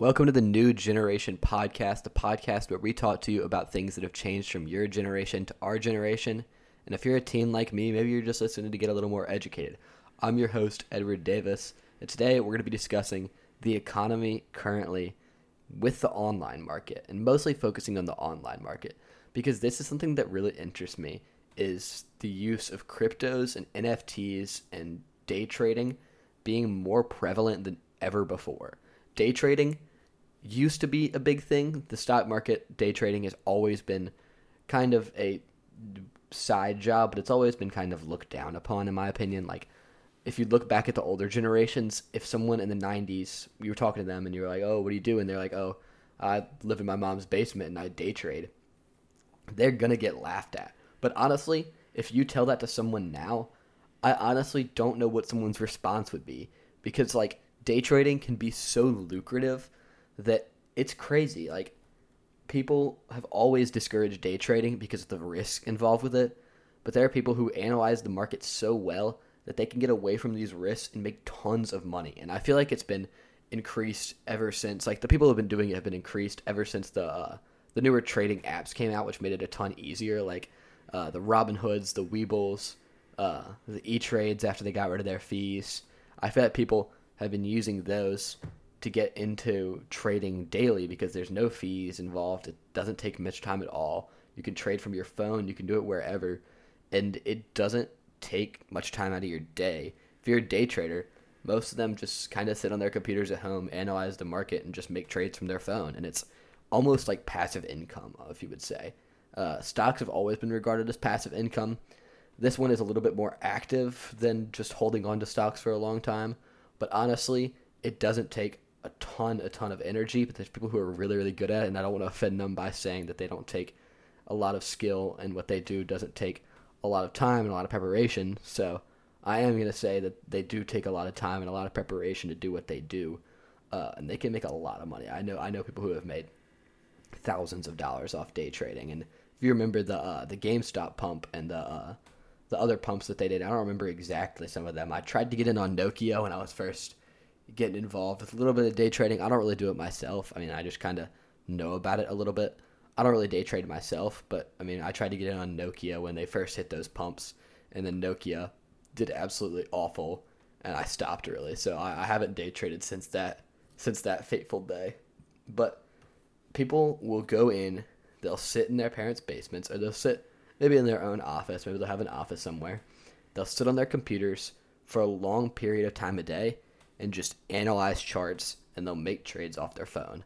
Welcome to the New Generation Podcast, a podcast where we talk to you about things that have changed from your generation to our generation. And if you're a teen like me, maybe you're just listening to get a little more educated. I'm your host, Edward Davis, and today we're going to be discussing the economy currently with the online market and mostly focusing on the online market because this is something that really interests me is the use of cryptos and NFTs and day trading being more prevalent than ever before. Day trading used to be a big thing. The stock market, day trading has always been kind of a side job, but it's always been kind of looked down upon, in my opinion. Like, if you look back at the older generations, if someone in the 90s, you were talking to them and you were like, oh, what do you do? And they're like, oh, I live in my mom's basement and I day trade. They're going to get laughed at. But honestly, if you tell that to someone now, I honestly don't know what someone's response would be because like day trading can be so lucrative that it's crazy. Like people have always discouraged day trading because of the risk involved with it, but there are people who analyze the market so well that they can get away from these risks and make tons of money. And I feel like it's been increased ever since like the people who have been doing it have been increased ever since the uh, the newer trading apps came out, which made it a ton easier. Like uh, the Robinhoods, the Webulls, uh, the E Trades after they got rid of their fees. I feel like people have been using those to get into trading daily because there's no fees involved. It doesn't take much time at all. You can trade from your phone, you can do it wherever, and it doesn't take much time out of your day. If you're a day trader, most of them just kind of sit on their computers at home, analyze the market, and just make trades from their phone. And it's almost like passive income, if you would say. Uh, stocks have always been regarded as passive income. This one is a little bit more active than just holding on to stocks for a long time. But honestly, it doesn't take a ton, a ton of energy. But there's people who are really, really good at it, and I don't want to offend them by saying that they don't take a lot of skill and what they do doesn't take a lot of time and a lot of preparation. So I am going to say that they do take a lot of time and a lot of preparation to do what they do, uh, and they can make a lot of money. I know I know people who have made thousands of dollars off day trading, and if you remember the uh, the GameStop pump and the uh, the other pumps that they did. I don't remember exactly some of them. I tried to get in on Nokia when I was first getting involved with a little bit of day trading. I don't really do it myself. I mean, I just kind of know about it a little bit. I don't really day trade myself, but I mean, I tried to get in on Nokia when they first hit those pumps, and then Nokia did absolutely awful, and I stopped really. So I, I haven't day traded since that since that fateful day. But people will go in, they'll sit in their parents' basements, or they'll sit maybe in their own office. Maybe they'll have an office somewhere. They'll sit on their computers for a long period of time a day and just analyze charts and they'll make trades off their phone.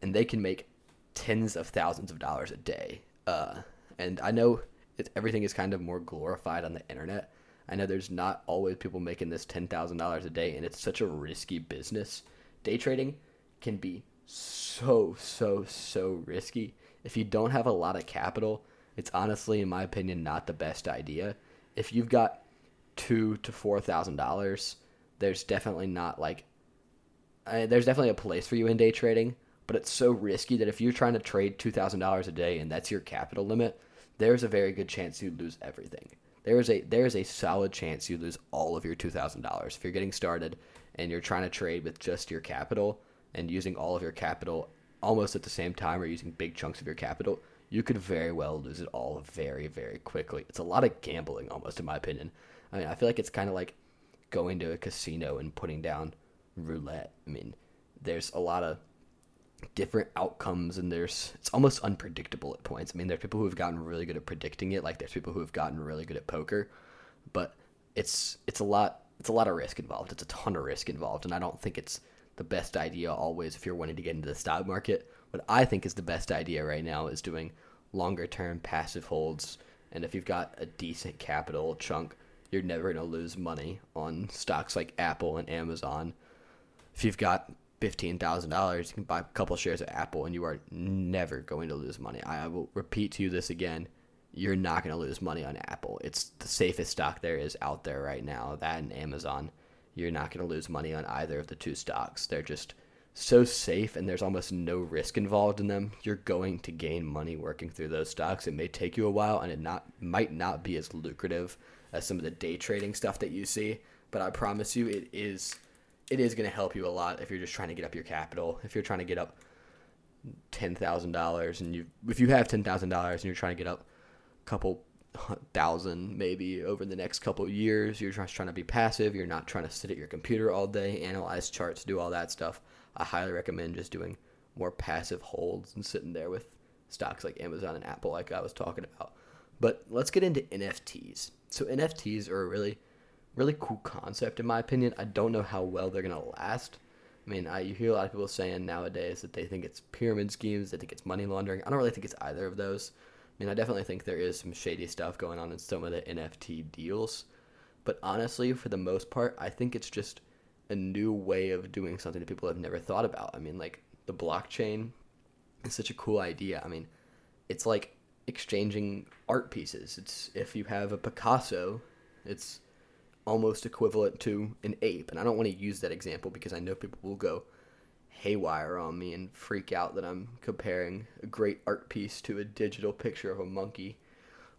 And they can make tens of thousands of dollars a day. Uh, and I know it, everything is kind of more glorified on the internet. I know there's not always people making this $10,000 a day, and it's such a risky business. Day trading can be so, so, so risky. If you don't have a lot of capital, it's honestly, in my opinion, not the best idea. If you've got two to four thousand dollars, there's definitely not like there's definitely a place for you in day trading, but it's so risky that if you're trying to trade two thousand dollars a day and that's your capital limit, there's a very good chance you lose everything. There is a there is a solid chance you lose all of your two thousand dollars if you're getting started and you're trying to trade with just your capital and using all of your capital almost at the same time or using big chunks of your capital you could very well lose it all very, very quickly. It's a lot of gambling, almost, in my opinion. I mean, I feel like it's kind of like going to a casino and putting down roulette. I mean, there's a lot of different outcomes and there's it's almost unpredictable at points. I mean, there's people who have gotten really good at predicting it, like there's people who have gotten really good at poker, but it's it's a lot it's a lot of risk involved. It's a ton of risk involved, and I don't think it's the best idea always if you're wanting to get into the stock market what I think is the best idea right now is doing longer term passive holds. And if you've got a decent capital chunk, you're never going to lose money on stocks like Apple and Amazon. If you've got $15,000, you can buy a couple shares of Apple and you are never going to lose money. I will repeat to you this again. You're not going to lose money on Apple. It's the safest stock there is out there right now. That and Amazon. You're not going to lose money on either of the two stocks. They're just so safe and there's almost no risk involved in them, you're going to gain money working through those stocks. It may take you a while and it not might not be as lucrative as some of the day trading stuff that you see, but I promise you it is it is going to help you a lot if you're just trying to get up your capital. If you're trying to get up ten thousand dollars, and you if you have ten thousand dollars and you're trying to get up a couple thousand maybe over the next couple years, you're just trying to be passive. You're not trying to sit at your computer all day, analyze charts, do all that stuff. I highly recommend just doing more passive holds and sitting there with stocks like Amazon and Apple, like I was talking about. But let's get into NFTs. So NFTs are a really, really cool concept in my opinion. I don't know how well they're gonna last. I mean, I you hear a lot of people saying nowadays that they think it's pyramid schemes, they think it's money laundering. I don't really think it's either of those. I mean, I definitely think there is some shady stuff going on in some of the NFT deals. But honestly, for the most part, I think it's just a new way of doing something that people have never thought about. I mean, like the blockchain is such a cool idea. I mean, it's like exchanging art pieces. It's if you have a Picasso, it's almost equivalent to an ape. And I don't want to use that example because I know people will go haywire on me and freak out that I'm comparing a great art piece to a digital picture of a monkey.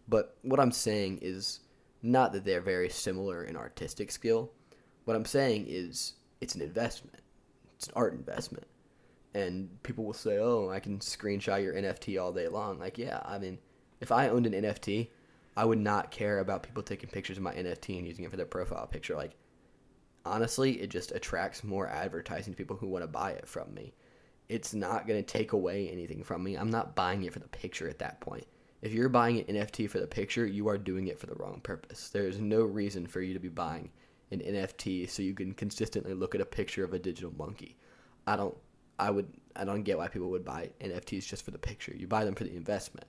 But what I'm saying is not that they're very similar in artistic skill. What I'm saying is it's an investment. It's an art investment and people will say, "Oh, I can screenshot your NFT all day long." Like, yeah, I mean, if I owned an NFT, I would not care about people taking pictures of my NFT and using it for their profile picture. Like, honestly, it just attracts more advertising to people who want to buy it from me. It's not going to take away anything from me. I'm not buying it for the picture at that point. If you're buying an NFT for the picture, you are doing it for the wrong purpose. There is no reason for you to be buying an NFT so you can consistently look at a picture of a digital monkey. I don't I would I don't get why people would buy NFTs just for the picture. You buy them for the investment.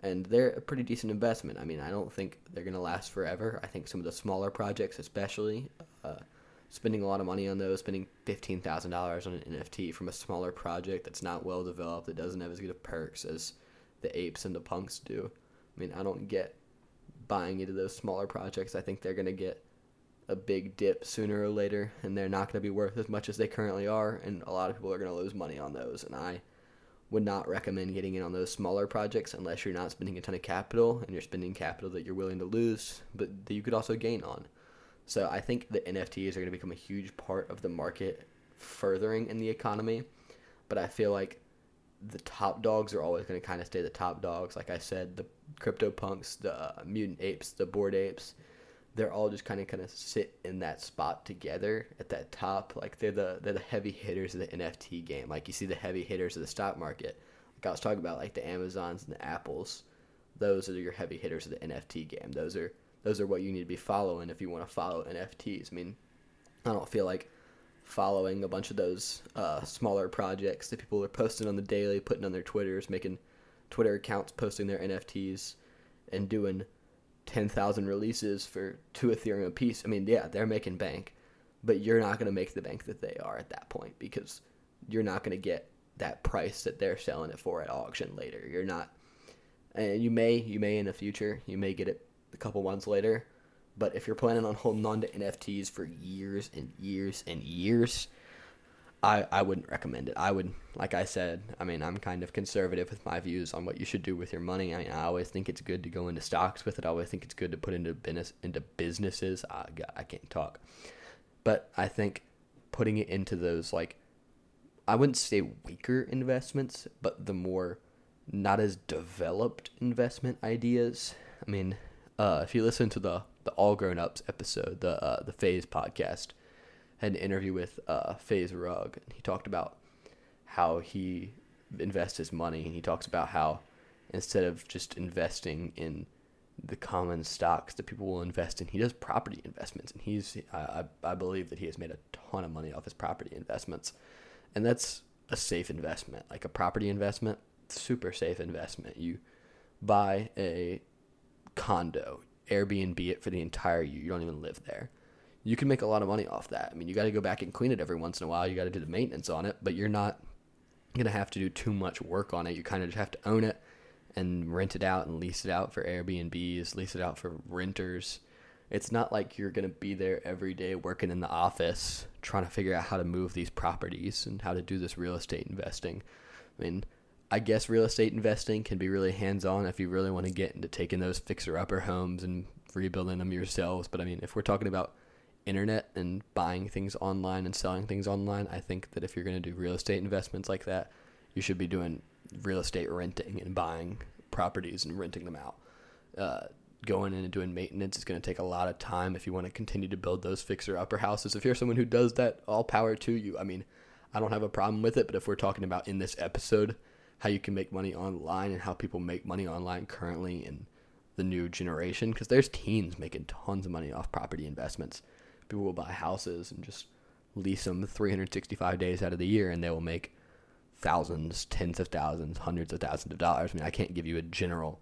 And they're a pretty decent investment. I mean, I don't think they're going to last forever. I think some of the smaller projects, especially, uh, spending a lot of money on those, spending $15,000 on an NFT from a smaller project that's not well developed, that doesn't have as good of perks as the apes and the punks do. I mean, I don't get buying into those smaller projects. I think they're going to get a big dip sooner or later, and they're not going to be worth as much as they currently are, and a lot of people are going to lose money on those. And I would not recommend getting in on those smaller projects unless you're not spending a ton of capital and you're spending capital that you're willing to lose, but that you could also gain on. So I think the NFTs are going to become a huge part of the market furthering in the economy, but I feel like the top dogs are always going to kind of stay the top dogs. Like I said, the crypto punks, the uh, mutant apes, the bored apes they're all just kind of kind of sit in that spot together at that top. Like they're the they're the heavy hitters of the NFT game. Like you see the heavy hitters of the stock market. Like I was talking about, like the Amazons and the Apples. Those are your heavy hitters of the NFT game. Those are those are what you need to be following if you want to follow NFTs. I mean, I don't feel like following a bunch of those uh, smaller projects that people are posting on the daily, putting on their Twitters, making Twitter accounts, posting their NFTs, and doing 10,000 releases for two Ethereum a piece, I mean, yeah, they're making bank, but you're not going to make the bank that they are at that point because you're not going to get that price that they're selling it for at auction later. You're not, and you may, you may in the future, you may get it a couple months later, but if you're planning on holding on to NFTs for years and years and years, I, I wouldn't recommend it. I would, like I said, I mean, I'm kind of conservative with my views on what you should do with your money. I mean, I always think it's good to go into stocks with it. I always think it's good to put into business into businesses. I, I can't talk, but I think putting it into those like, I wouldn't say weaker investments, but the more not as developed investment ideas. I mean, uh, if you listen to the the All Grown Ups episode, the uh, the FaZe podcast had an interview with uh, FaZe Rug, and he talked about how he invests his money, and he talks about how instead of just investing in the common stocks that people will invest in, he does property investments, and he's I, I believe that he has made a ton of money off his property investments, and that's a safe investment, like a property investment, super safe investment. You buy a condo, Airbnb it for the entire year. You don't even live there you can make a lot of money off that. I mean, you got to go back and clean it every once in a while. You got to do the maintenance on it, but you're not going to have to do too much work on it. You kind of just have to own it and rent it out and lease it out for Airbnbs, lease it out for renters. It's not like you're going to be there every day working in the office trying to figure out how to move these properties and how to do this real estate investing. I mean, I guess real estate investing can be really hands on if you really want to get into taking those fixer upper homes and rebuilding them yourselves. But I mean, if we're talking about internet and buying things online and selling things online. I think that if you're going to do real estate investments like that, you should be doing real estate renting and buying properties and renting them out. Uh, going in and doing maintenance is going to take a lot of time if you want to continue to build those fixer upper houses. If you're someone who does that, all power to you. I mean, I don't have a problem with it, but if we're talking about in this episode how you can make money online and how people make money online currently in the new generation, because there's teens making tons of money off property investments. People will buy houses and just lease them 365 days out of the year, and they will make thousands, tens of thousands, hundreds of thousands of dollars. I mean, I can't give you a general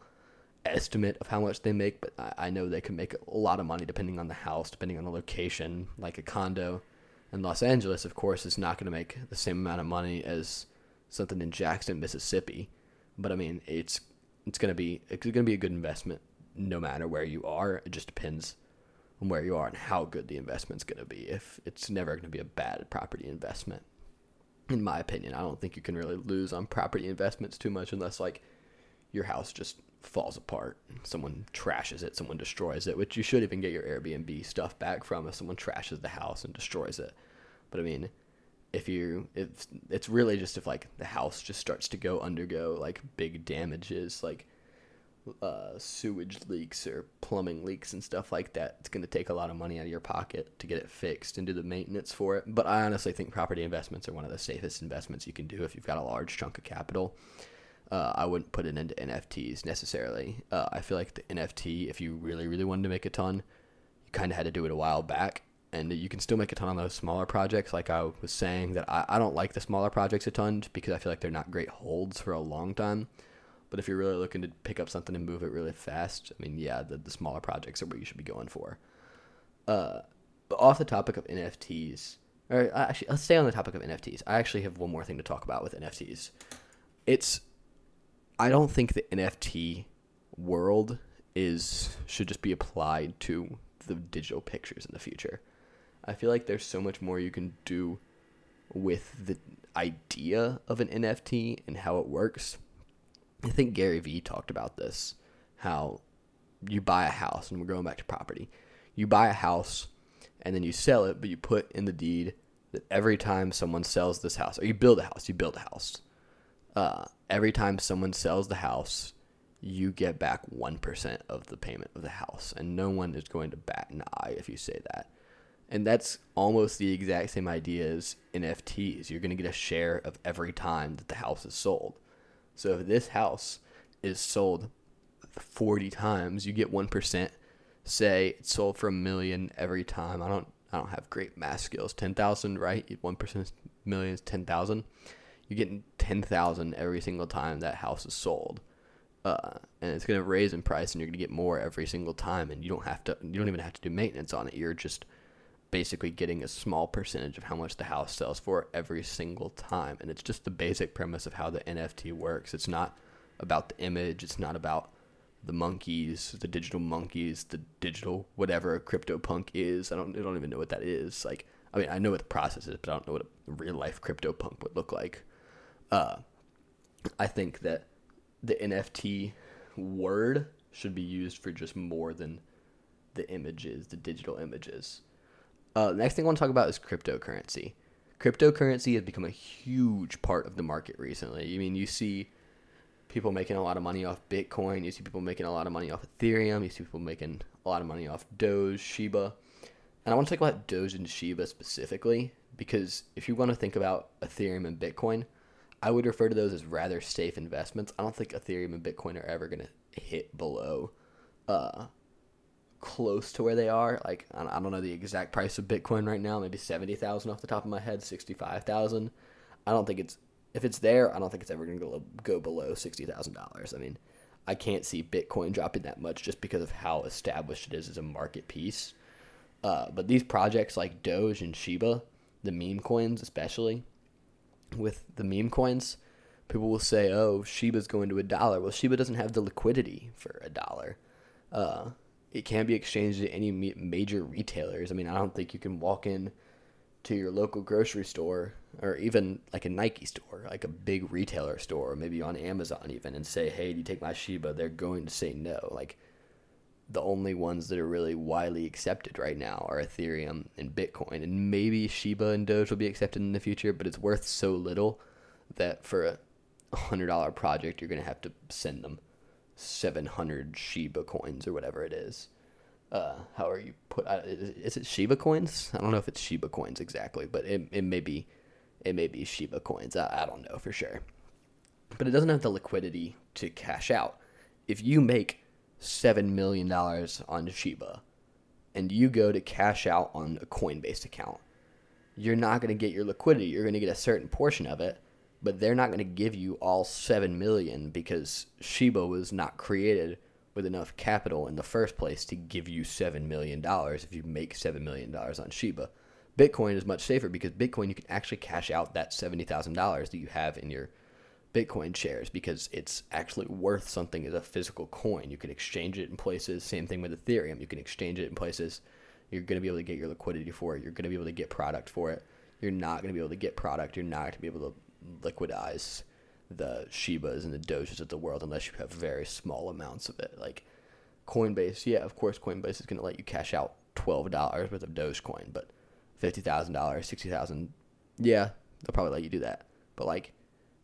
estimate of how much they make, but I, I know they can make a lot of money depending on the house, depending on the location. Like a condo in Los Angeles, of course, is not going to make the same amount of money as something in Jackson, Mississippi. But I mean, it's it's going to be it's going to be a good investment no matter where you are. It just depends on where you are and how good the investment's going to be. If it's never going to be a bad property investment, in my opinion, I don't think you can really lose on property investments too much unless like your house just falls apart. Someone trashes it, someone destroys it, which you should even get your Airbnb stuff back from if someone trashes the house and destroys it. But I mean, if you it's it's really just if like the house just starts to go undergo like big damages like uh, sewage leaks or plumbing leaks and stuff like that, it's going to take a lot of money out of your pocket to get it fixed and do the maintenance for it. But I honestly think property investments are one of the safest investments you can do if you've got a large chunk of capital. Uh, I wouldn't put it into NFTs necessarily. Uh, I feel like the NFT, if you really, really wanted to make a ton, you kind of had to do it a while back. And you can still make a ton on those smaller projects. Like I was saying, that I, I don't like the smaller projects a ton because I feel like they're not great holds for a long time. But if you're really looking to pick up something and move it really fast, I mean, yeah, the, the smaller projects are what you should be going for. Uh, but off the topic of NFTs, or actually, let's stay on the topic of NFTs. I actually have one more thing to talk about with NFTs. It's I don't think the NFT world is should just be applied to the digital pictures in the future. I feel like there's so much more you can do with the idea of an NFT and how it works. I think Gary Vee talked about this how you buy a house and we're going back to property. You buy a house and then you sell it, but you put in the deed that every time someone sells this house, or you build a house, you build a house. Uh, every time someone sells the house, you get back 1% of the payment of the house. And no one is going to bat an eye if you say that. And that's almost the exact same idea as NFTs. You're going to get a share of every time that the house is sold. So if this house is sold 40 times, you get 1%. Say it's sold for a million every time. I don't I don't have great math skills. 10,000, right? 1% million is 10,000 you're getting ten thousand every single time that house is sold. Uh, and it's going to raise in price, and you're going to get more every single time, and you don't have to, you don't even have to do maintenance on it. You're just basically getting a small percentage of how much the house sells for every single time, and it's just the basic premise of how the NFT works. It's not about the image. It's not about the monkeys, the digital monkeys, the digital whatever CryptoPunk is. I don't, I don't even know what that is. Like, I mean, I know what the process is, but I don't know what a real life CryptoPunk would look like. Uh, I think that the NFT word should be used for just more than the images, the digital images. Uh, next thing I want to talk about is cryptocurrency. Cryptocurrency has become a huge part of the market recently. I mean, you see people making a lot of money off Bitcoin. You see people making a lot of money off Ethereum. You see people making a lot of money off Doge, Shiba. And I want to talk about Doge and Shiba specifically because if you want to think about Ethereum and Bitcoin, I would refer to those as rather safe investments. I don't think Ethereum and Bitcoin are ever going to hit below uh, close to where they are. Like, I don't know the exact price of Bitcoin right now, maybe 70,000 off the top of my head, 65,000. I don't think it's, if it's there, I don't think it's ever going to go, below $60,000. I mean, I can't see Bitcoin dropping that much just because of how established it is as a market piece. Uh, but these projects like Doge and Shiba, the meme coins especially, with the meme coins, people will say, "Oh, Shiba's going to a dollar." Well, Shiba doesn't have the liquidity for a dollar. Uh, it can't be exchanged at any major retailers. I mean, I don't think you can walk in to your local grocery store or even like a Nike store, like a big retailer store, or maybe on Amazon even, and say, "Hey, do you take my Shiba?" They're going to say no. Like the only ones that are really widely accepted right now are Ethereum and Bitcoin. And maybe Shiba and Doge will be accepted in the future, but it's worth so little that for a $100 project, you're going to have to send them 700 Shiba coins or whatever it is. Uh, how are you put uh, is it Shiba coins? I don't know if it's Shiba coins exactly, but it, it may be it may be Shiba coins. I, I don't know for sure. But it doesn't have the liquidity to cash out. If you make seven million dollars on Shiba and you go to cash out on a Coinbase account, you're not going to get your liquidity. You're going to get a certain portion of it, but they're not going to give you all 7 million because Shiba was not created with enough capital in the first place to give you 7 million dollars if you make 7 million dollars on Shiba. Bitcoin is much safer because Bitcoin you can actually cash out that $70,000 that you have in your Bitcoin shares because it's actually worth something as a physical coin. You can exchange it in places. Same thing with Ethereum. You can exchange it in places. You're going to be able to get your liquidity for it. You're going to be able to get product for it. You're not going to be able to get product. You're not going to be able to liquidize the Shibas and the Doges of the world unless you have very small amounts of it. Like Coinbase, yeah, of course, Coinbase is going to let you cash out twelve dollars worth of Dogecoin, but fifty thousand dollars, sixty thousand, yeah, they'll probably let you do that. But like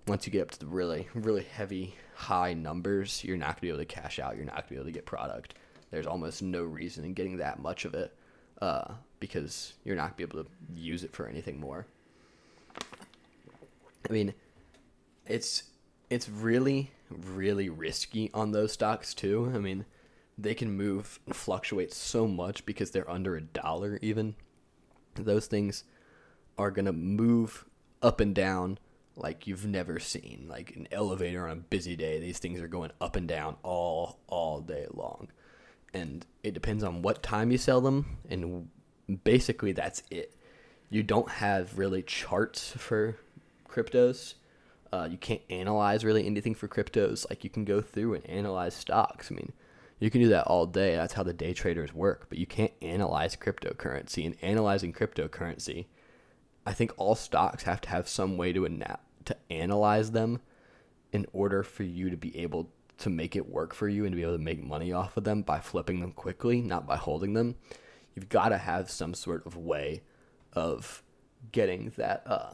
once you get up to the really, really heavy, high numbers, you're not going to be able to cash out. You're not going to be able to get product. There's almost no reason in getting that much of it uh, because you're not going to be able to use it for anything more. I mean, it's it's really, really risky on those stocks too. I mean, they can move and fluctuate so much because they're under a dollar even. Those things are going to move up and down like you've never seen. Like an elevator on a busy day, these things are going up and down all all day long. And it depends on what time you sell them and basically that's it. You don't have really charts for cryptos. Uh, you can't analyze really anything for cryptos. Like you can go through and analyze stocks. I mean, you can do that all day. That's how the day traders work. But you can't analyze cryptocurrency. And analyzing cryptocurrency I think all stocks have to have some way to ana- to analyze them in order for you to be able to make it work for you and to be able to make money off of them by flipping them quickly, not by holding them. You've got to have some sort of way of getting that uh,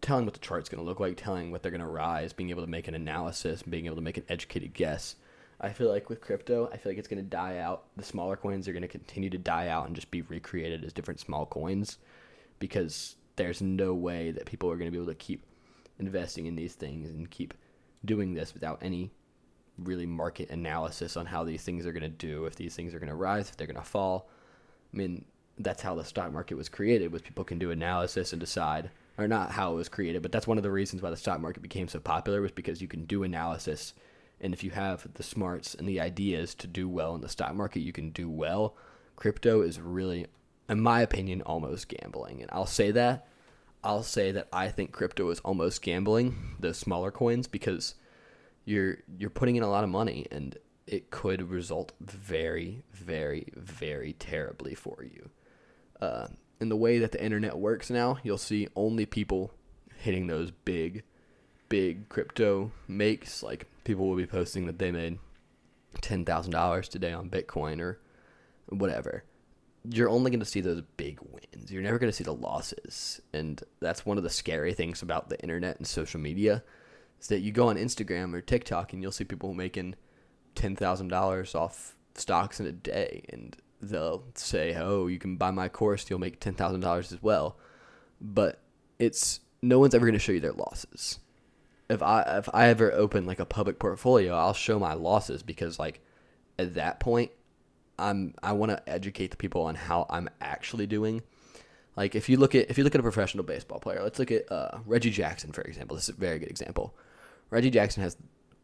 telling what the chart's going to look like, telling what they're going to rise, being able to make an analysis, being able to make an educated guess. I feel like with crypto, I feel like it's going to die out. The smaller coins are going to continue to die out and just be recreated as different small coins because there's no way that people are going to be able to keep investing in these things and keep doing this without any really market analysis on how these things are going to do, if these things are going to rise, if they're going to fall. I mean, that's how the stock market was created, was people can do analysis and decide, or not how it was created, but that's one of the reasons why the stock market became so popular was because you can do analysis, and if you have the smarts and the ideas to do well in the stock market, you can do well. Crypto is really in my opinion, almost gambling. And I'll say that. I'll say that I think crypto is almost gambling, the smaller coins, because you're you're putting in a lot of money and it could result very, very, very terribly for you. Uh, in the way that the internet works now, you'll see only people hitting those big, big crypto makes. Like people will be posting that they made ten thousand dollars today on Bitcoin or whatever you're only going to see those big wins. You're never going to see the losses. And that's one of the scary things about the internet and social media is that you go on Instagram or TikTok and you'll see people making $10,000 off stocks in a day and they'll say, "Oh, you can buy my course, you'll make $10,000 as well." But it's no one's ever going to show you their losses. If I if I ever open like a public portfolio, I'll show my losses because like at that point I'm I want to educate the people on how I'm actually doing. Like if you look at if you look at a professional baseball player, let's look at uh, Reggie Jackson for example. This is a very good example. Reggie Jackson has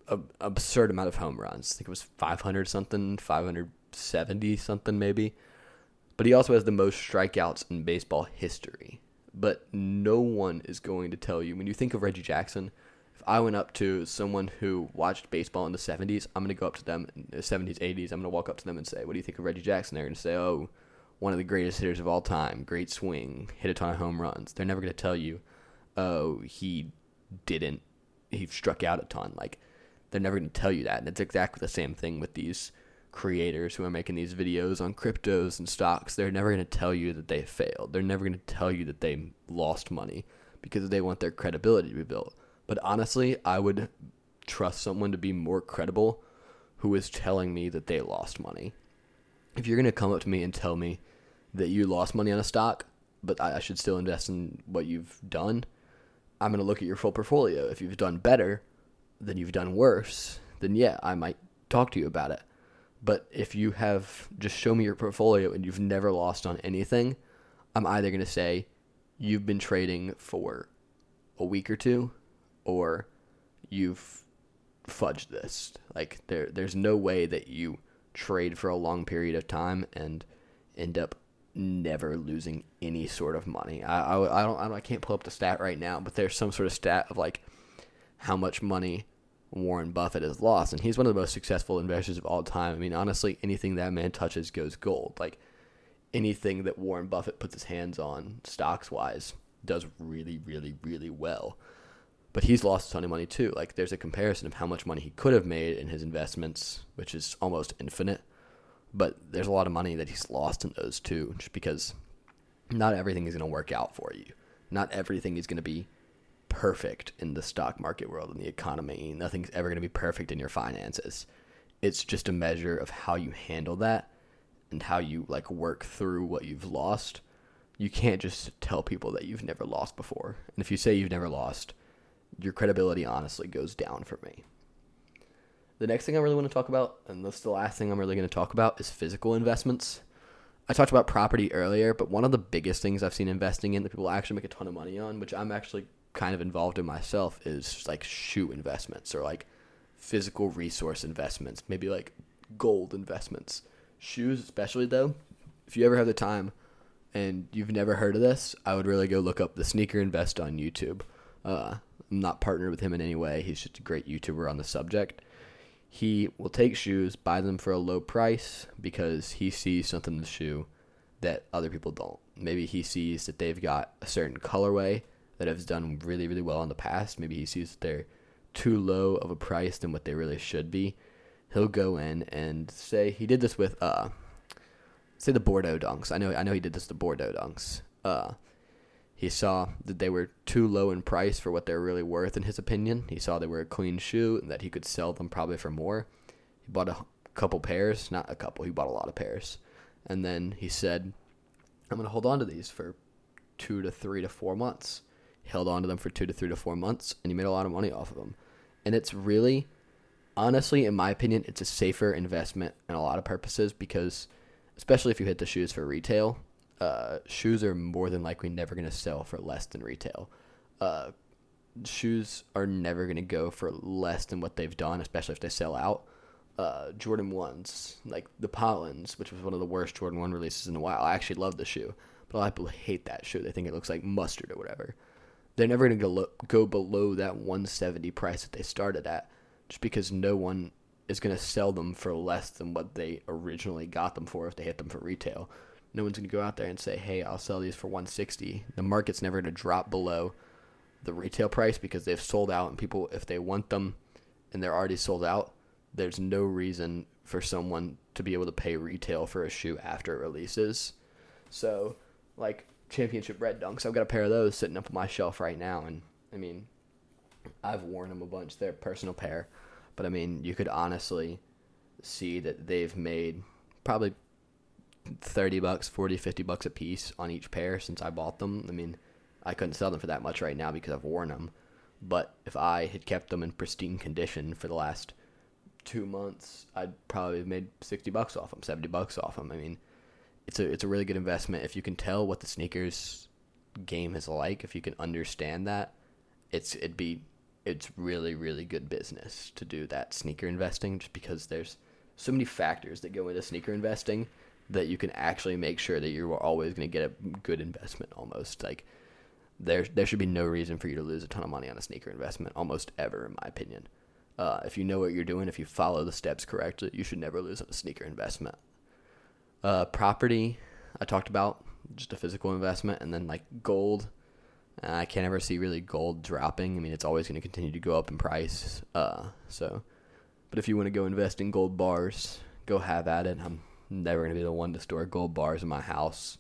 an absurd amount of home runs. I think it was 500 something, 570 something maybe. But he also has the most strikeouts in baseball history. But no one is going to tell you when you think of Reggie Jackson If I went up to someone who watched baseball in the 70s, I'm going to go up to them in the 70s, 80s. I'm going to walk up to them and say, What do you think of Reggie Jackson? They're going to say, Oh, one of the greatest hitters of all time, great swing, hit a ton of home runs. They're never going to tell you, Oh, he didn't, he struck out a ton. Like, they're never going to tell you that. And it's exactly the same thing with these creators who are making these videos on cryptos and stocks, they're never going to tell you that they failed. They're never going to tell you that they lost money because they want their credibility to be built. But honestly, I would trust someone to be more credible who is telling me that they lost money. If you're going to come up to me and tell me that you lost money on a stock, but I, should still invest in what you've done, I'm going to look at your full portfolio. If you've done better, then you've done worse, then yeah, I might talk to you about it. But if you have just show me your portfolio and you've never lost on anything, I'm either going to say you've been trading for a week or two or you've fudged this. Like there there's no way that you trade for a long period of time and end up never losing any sort of money. I, I, I don't, I don't I can't pull up the stat right now, but there's some sort of stat of like how much money Warren Buffett has lost, and he's one of the most successful investors of all time. I mean, honestly, anything that man touches goes gold. Like anything that Warren Buffett puts his hands on, stocks wise, does really, really, really well. But he's lost a ton of money too. Like there's a comparison of how much money he could have made in his investments, which is almost infinite. But there's a lot of money that he's lost in those too, just because not everything is going to work out for you. Not everything is going to be perfect in the stock market world and the economy. Nothing's ever going to be perfect in your finances. It's just a measure of how you handle that and how you like work through what you've lost. You can't just tell people that you've never lost before. And if you say you've never lost, your credibility honestly goes down for me. The next thing I really want to talk about, and this is the last thing I'm really going to talk about, is physical investments. I talked about property earlier, but one of the biggest things I've seen investing in that people actually make a ton of money on, which I'm actually kind of involved in myself is like shoe investments or like physical resource investments, maybe like gold investments. Shoes, especially though, if you ever have the time and you've never heard of this, I would really go look up the Sneaker Invest on YouTube. Uh, I'm not partnered with him in any way. He's just a great YouTuber on the subject. He will take shoes, buy them for a low price because he sees something in the shoe that other people don't. Maybe he sees that they've got a certain colorway that has done really, really well in the past. Maybe he sees that they're too low of a price than what they really should be. He'll go in and say he did this with uh say the Bordeaux dunks. I know I know he did this the Bordeaux dunks. Uh he saw that they were too low in price for what they're really worth in his opinion. He saw they were a clean shoe and that he could sell them probably for more. He bought a couple pairs, not a couple, he bought a lot of pairs. And then he said, I'm going to hold on to these for 2 to 3 to 4 months held on to them for two to three to four months, and you made a lot of money off of them. And it's really, honestly, in my opinion, it's a safer investment in a lot of purposes because, especially if you hit the shoes for retail, uh, shoes are more than likely never going to sell for less than retail. Uh, shoes are never going to go for less than what they've done, especially if they sell out. Uh, Jordan 1s, like the Pollens, which was one of the worst Jordan 1 releases in a while. I actually love the shoe, but a lot of people hate that shoe. They think it looks like mustard or whatever they're never going to go below that 170 price that they started at just because no one is going to sell them for less than what they originally got them for if they hit them for retail. No one's going to go out there and say, "Hey, I'll sell these for 160." The market's never going to drop below the retail price because they've sold out and people if they want them and they're already sold out, there's no reason for someone to be able to pay retail for a shoe after it releases. So, like championship red dunks. I've got a pair of those sitting up on my shelf right now, and I mean, I've worn them a bunch. They're a personal pair, but I mean, you could honestly see that they've made probably 30 bucks, 40, 50 bucks a piece on each pair since I bought them. I mean, I couldn't sell them for that much right now because I've worn them. But if I had kept them in pristine condition for the last two months, I'd probably have made 60 bucks off them, 70 bucks off them. I mean, it's a it's a really good investment. If you can tell what the sneakers game is like. If you can understand that, it's it'd be it's really really good business to do that sneaker investing just because there's so many factors that go into sneaker investing that you can actually make sure that you're always going to get a good investment almost. Like there there should be no reason for you to lose a ton of money on a sneaker investment almost ever in my opinion. Uh, if you know what you're doing if you follow the steps correctly you should never lose on a sneaker investment uh, property, I talked about just a physical investment, and then like gold. I can't ever see really gold dropping. I mean, it's always going to continue to go up in price. Uh, so, but if you want to go invest in gold bars, go have at it. I'm never gonna be the one to store gold bars in my house.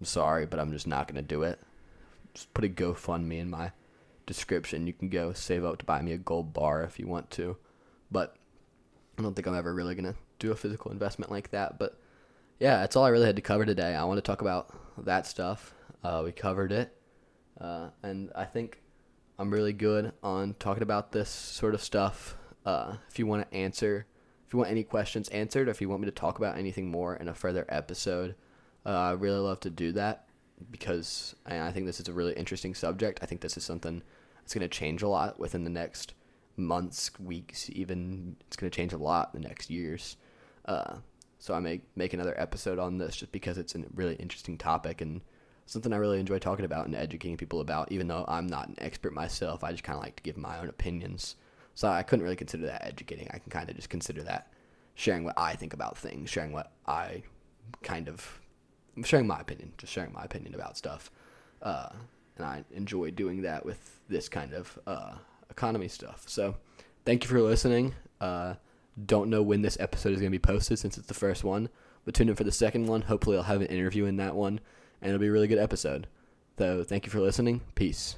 I'm sorry, but I'm just not gonna do it. Just put a GoFundMe in my description. You can go save up to buy me a gold bar if you want to, but I don't think I'm ever really gonna do a physical investment like that. But yeah, that's all I really had to cover today. I want to talk about that stuff. Uh, we covered it, uh, and I think I'm really good on talking about this sort of stuff. Uh, if you want to answer, if you want any questions answered, or if you want me to talk about anything more in a further episode, uh, I really love to do that because I think this is a really interesting subject. I think this is something that's going to change a lot within the next months, weeks, even. It's going to change a lot in the next years. Uh, so I may make another episode on this just because it's a really interesting topic and something I really enjoy talking about and educating people about. Even though I'm not an expert myself, I just kind of like to give my own opinions. So I couldn't really consider that educating. I can kind of just consider that sharing what I think about things, sharing what I kind of sharing my opinion, just sharing my opinion about stuff. Uh, and I enjoy doing that with this kind of uh, economy stuff. So thank you for listening. Uh, don't know when this episode is going to be posted since it's the first one, but tune in for the second one. Hopefully, I'll have an interview in that one, and it'll be a really good episode. So, thank you for listening. Peace.